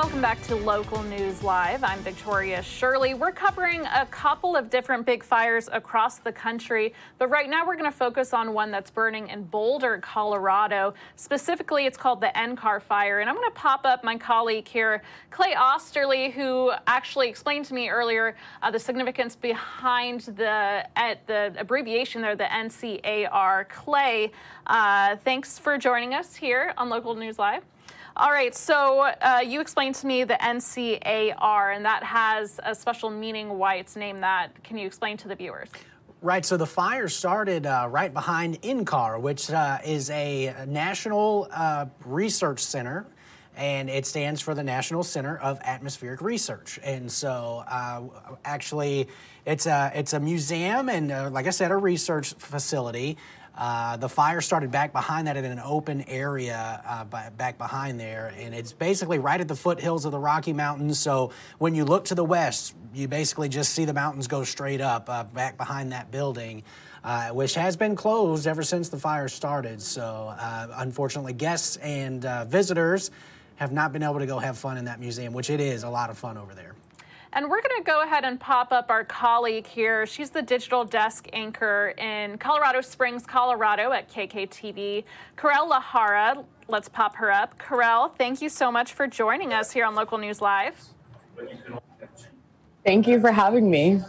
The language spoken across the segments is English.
Welcome back to Local News Live. I'm Victoria Shirley. We're covering a couple of different big fires across the country, but right now we're going to focus on one that's burning in Boulder, Colorado. Specifically, it's called the NCAR fire. And I'm going to pop up my colleague here, Clay Osterly, who actually explained to me earlier uh, the significance behind the at the abbreviation there, the NCAR. Clay, uh, thanks for joining us here on Local News Live. All right, so uh, you explained to me the NCAR, and that has a special meaning why it's named that. Can you explain to the viewers? Right, so the fire started uh, right behind NCAR, which uh, is a national uh, research center, and it stands for the National Center of Atmospheric Research. And so, uh, actually, it's a it's a museum and, uh, like I said, a research facility. Uh, the fire started back behind that in an open area uh, by, back behind there, and it's basically right at the foothills of the Rocky Mountains. So when you look to the west, you basically just see the mountains go straight up uh, back behind that building. Uh, which has been closed ever since the fire started. So, uh, unfortunately, guests and visitors have not been able to go have fun in that museum, which it is a lot of fun over there. And we're going to go ahead and pop up our colleague here. She's the digital desk anchor in Colorado Springs, Colorado at KKTV, Karel Lahara. Let's pop her up. Karel, thank you so much for joining us here on Local News Live. Thank you for having me.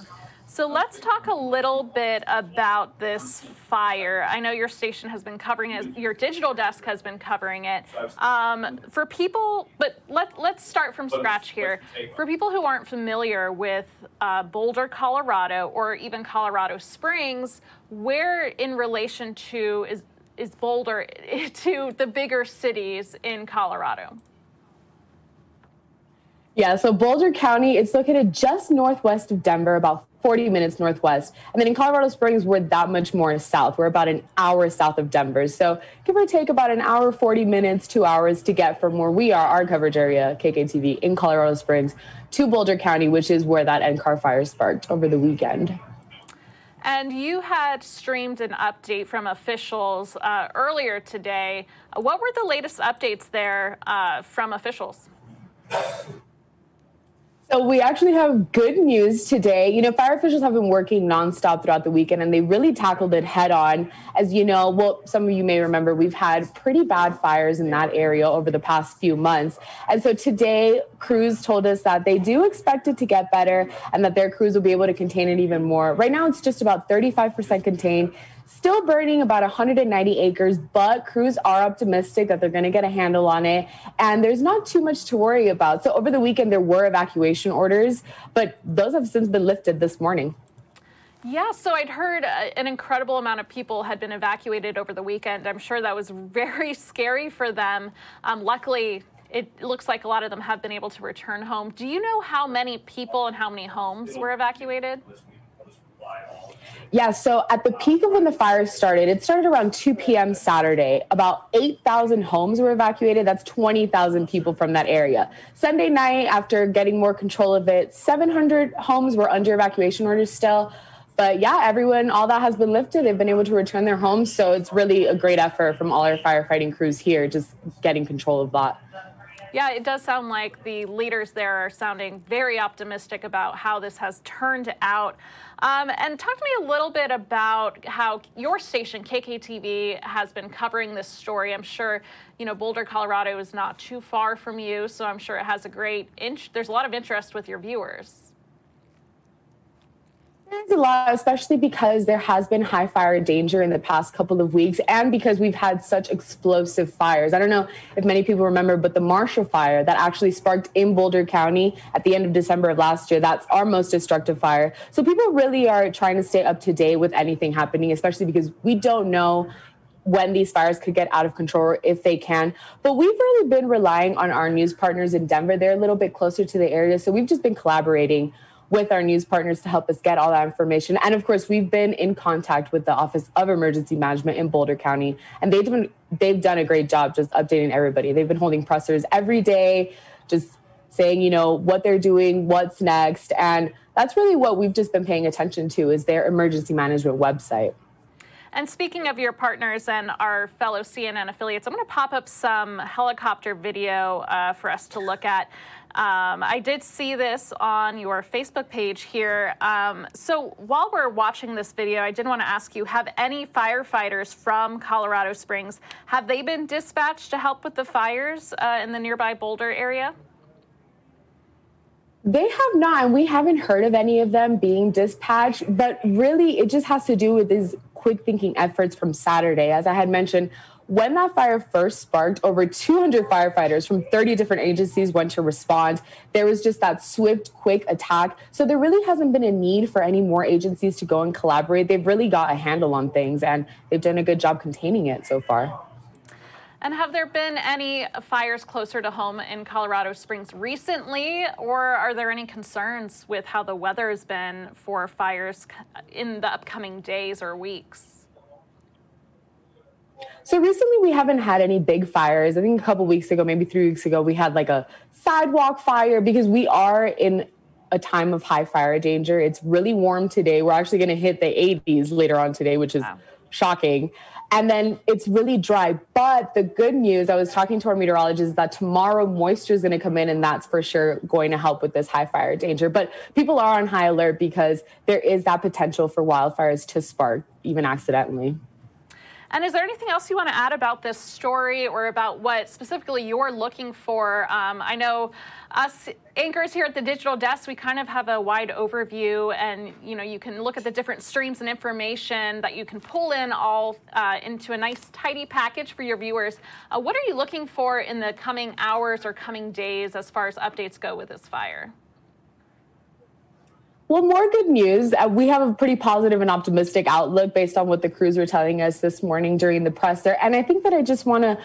So let's talk a little bit about this fire. I know your station has been covering it, your digital desk has been covering it. Um, for people, but let, let's start from scratch here. For people who aren't familiar with uh, Boulder, Colorado, or even Colorado Springs, where in relation to is, is Boulder to the bigger cities in Colorado? Yeah, so Boulder County, it's located just northwest of Denver, about 40 minutes northwest. And then in Colorado Springs, we're that much more south. We're about an hour south of Denver. So give or take about an hour, 40 minutes, two hours to get from where we are, our coverage area, KKTV, in Colorado Springs, to Boulder County, which is where that NCAR fire sparked over the weekend. And you had streamed an update from officials uh, earlier today. What were the latest updates there uh, from officials? So we actually have good news today. You know, fire officials have been working nonstop throughout the weekend and they really tackled it head on. As you know, well, some of you may remember, we've had pretty bad fires in that area over the past few months. And so today, crews told us that they do expect it to get better and that their crews will be able to contain it even more. Right now, it's just about 35% contained still burning about 190 acres, but crews are optimistic that they're going to get a handle on it. And there's not too much to worry about. So over the weekend, there were evacuation orders, but those have since been lifted this morning. Yeah, so I'd heard uh, an incredible amount of people had been evacuated over the weekend. I'm sure that was very scary for them. Um, luckily, it looks like a lot of them have been able to return home. Do you know how many people and how many homes were evacuated? Yeah, so at the peak of when the fire started, it started around 2 p.m. Saturday. About 8,000 homes were evacuated. That's 20,000 people from that area. Sunday night, after getting more control of it, 700 homes were under evacuation orders still. But yeah, everyone, all that has been lifted. They've been able to return their homes. So it's really a great effort from all our firefighting crews here, just getting control of that. Yeah, it does sound like the leaders there are sounding very optimistic about how this has turned out. Um, and talk to me a little bit about how your station, KKTV, has been covering this story. I'm sure, you know, Boulder, Colorado is not too far from you, so I'm sure it has a great, int- there's a lot of interest with your viewers. A lot, especially because there has been high fire danger in the past couple of weeks, and because we've had such explosive fires. I don't know if many people remember, but the Marshall fire that actually sparked in Boulder County at the end of December of last year, that's our most destructive fire. So people really are trying to stay up to date with anything happening, especially because we don't know when these fires could get out of control if they can. But we've really been relying on our news partners in Denver. They're a little bit closer to the area. So we've just been collaborating with our news partners to help us get all that information. And of course, we've been in contact with the Office of Emergency Management in Boulder County, and they've been they've done a great job just updating everybody. They've been holding pressers every day, just saying, you know, what they're doing, what's next, and that's really what we've just been paying attention to is their emergency management website. And speaking of your partners and our fellow CNN affiliates, I'm going to pop up some helicopter video uh, for us to look at. Um, I did see this on your Facebook page here. Um, so while we're watching this video, I did want to ask you: Have any firefighters from Colorado Springs have they been dispatched to help with the fires uh, in the nearby Boulder area? They have not, and we haven't heard of any of them being dispatched. But really, it just has to do with these quick thinking efforts from Saturday. As I had mentioned, when that fire first sparked, over 200 firefighters from 30 different agencies went to respond. There was just that swift, quick attack. So there really hasn't been a need for any more agencies to go and collaborate. They've really got a handle on things and they've done a good job containing it so far. And have there been any fires closer to home in Colorado Springs recently, or are there any concerns with how the weather has been for fires in the upcoming days or weeks? So recently we haven't had any big fires. I think a couple weeks ago, maybe three weeks ago, we had like a sidewalk fire because we are in a time of high fire danger. It's really warm today. We're actually going to hit the 80s later on today, which is wow. Shocking. And then it's really dry. But the good news, I was talking to our meteorologist, that tomorrow moisture is going to come in, and that's for sure going to help with this high fire danger. But people are on high alert because there is that potential for wildfires to spark, even accidentally. And is there anything else you want to add about this story or about what specifically you're looking for? Um, I know us anchors here at the digital desk, we kind of have a wide overview, and you know you can look at the different streams and information that you can pull in all uh, into a nice, tidy package for your viewers. Uh, what are you looking for in the coming hours or coming days as far as updates go with this fire? Well, more good news. Uh, we have a pretty positive and optimistic outlook based on what the crews were telling us this morning during the presser. And I think that I just want to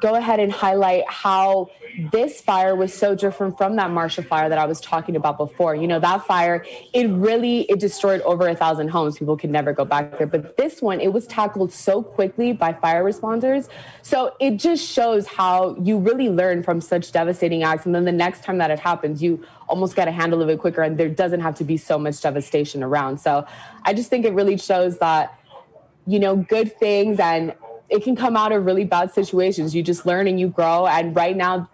go ahead and highlight how this fire was so different from that Marshall fire that I was talking about before. You know, that fire, it really it destroyed over a thousand homes. People could never go back there. But this one, it was tackled so quickly by fire responders. So it just shows how you really learn from such devastating acts. And then the next time that it happens, you almost get a handle of it quicker and there doesn't have to be so much devastation around. So I just think it really shows that you know good things and it can come out of really bad situations. You just learn and you grow. And right now,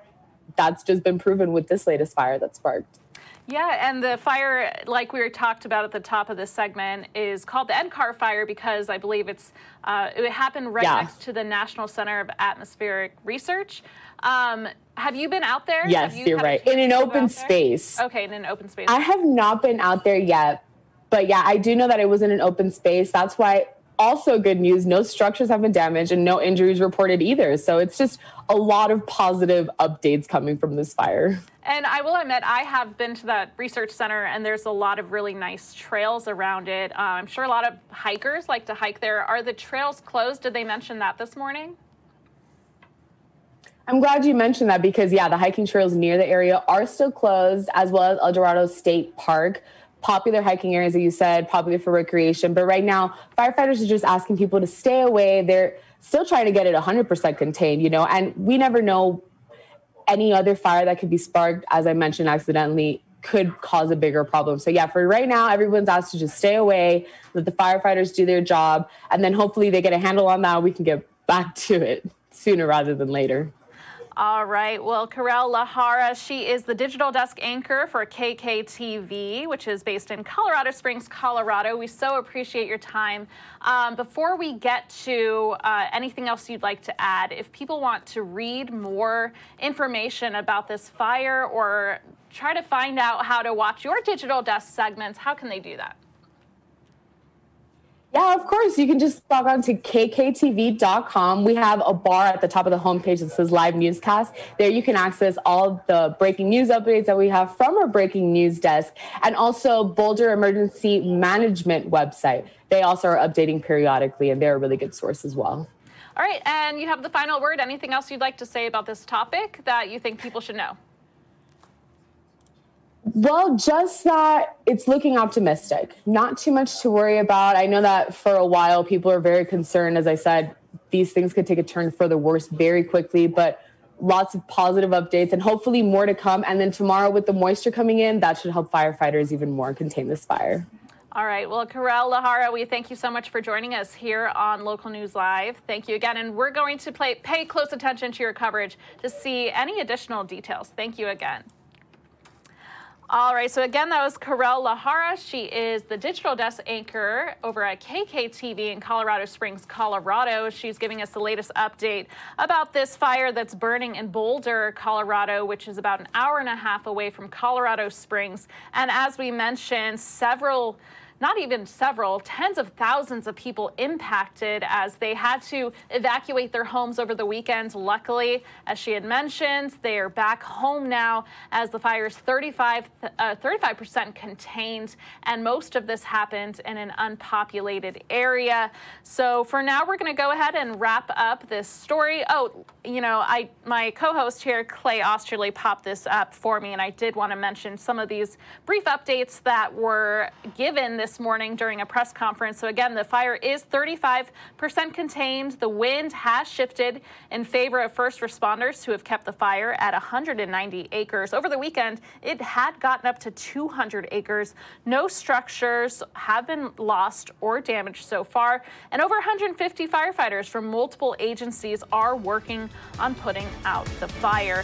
that's just been proven with this latest fire that sparked. Yeah, and the fire, like we were talked about at the top of this segment, is called the NCAR fire because I believe it's uh, it happened right yeah. next to the National Center of Atmospheric Research. Um, have you been out there? Yes, you, are right. In an open space. Okay, in an open space. I have not been out there yet, but yeah, I do know that it was in an open space. That's why also good news. No structures have been damaged and no injuries reported either. So it's just a lot of positive updates coming from this fire. And i will admit i have been to that research center and there's a lot of really nice trails around it. Uh, i'm sure a lot of hikers like to hike there. Are the trails closed? Did they mention that this morning? I'm glad you mentioned that because, yeah, the hiking trails near the area are still closed, as well as Eldorado State Park popular hiking areas that you said, popular for recreation. But right now, firefighters are just asking people to stay away. They're still trying to get it 100% contained, you know, and we never know any other fire that could be sparked, as I mentioned accidentally, could cause a bigger problem. So, yeah, for right now, everyone's asked to just stay away, let the firefighters do their job, and then hopefully they get a handle on that. We can get back to it sooner rather than later. All right. Well, Karel Lahara, she is the digital desk anchor for KKTV, which is based in Colorado Springs, Colorado. We so appreciate your time. Um, before we get to uh, anything else you'd like to add, if people want to read more information about this fire or try to find out how to watch your digital desk segments, how can they do that? Yeah, of course. You can just log on to kktv.com. We have a bar at the top of the homepage that says live newscast. There you can access all the breaking news updates that we have from our breaking news desk and also Boulder Emergency Management website. They also are updating periodically and they're a really good source as well. All right. And you have the final word. Anything else you'd like to say about this topic that you think people should know? Well, just that it's looking optimistic. Not too much to worry about. I know that for a while people are very concerned. As I said, these things could take a turn for the worse very quickly, but lots of positive updates and hopefully more to come. And then tomorrow, with the moisture coming in, that should help firefighters even more contain this fire. All right. Well, Karel Lahara, we thank you so much for joining us here on Local News Live. Thank you again. And we're going to play, pay close attention to your coverage to see any additional details. Thank you again. All right, so again, that was Karel Lahara. She is the digital desk anchor over at KKTV in Colorado Springs, Colorado. She's giving us the latest update about this fire that's burning in Boulder, Colorado, which is about an hour and a half away from Colorado Springs. And as we mentioned, several not even several, tens of thousands of people impacted as they had to evacuate their homes over the weekend. Luckily, as she had mentioned, they are back home now as the fire is 35, uh, 35% contained, and most of this happened in an unpopulated area. So for now, we're going to go ahead and wrap up this story. Oh, you know, I my co-host here, Clay Osterley, popped this up for me, and I did want to mention some of these brief updates that were given this this morning during a press conference. So, again, the fire is 35% contained. The wind has shifted in favor of first responders who have kept the fire at 190 acres. Over the weekend, it had gotten up to 200 acres. No structures have been lost or damaged so far. And over 150 firefighters from multiple agencies are working on putting out the fire.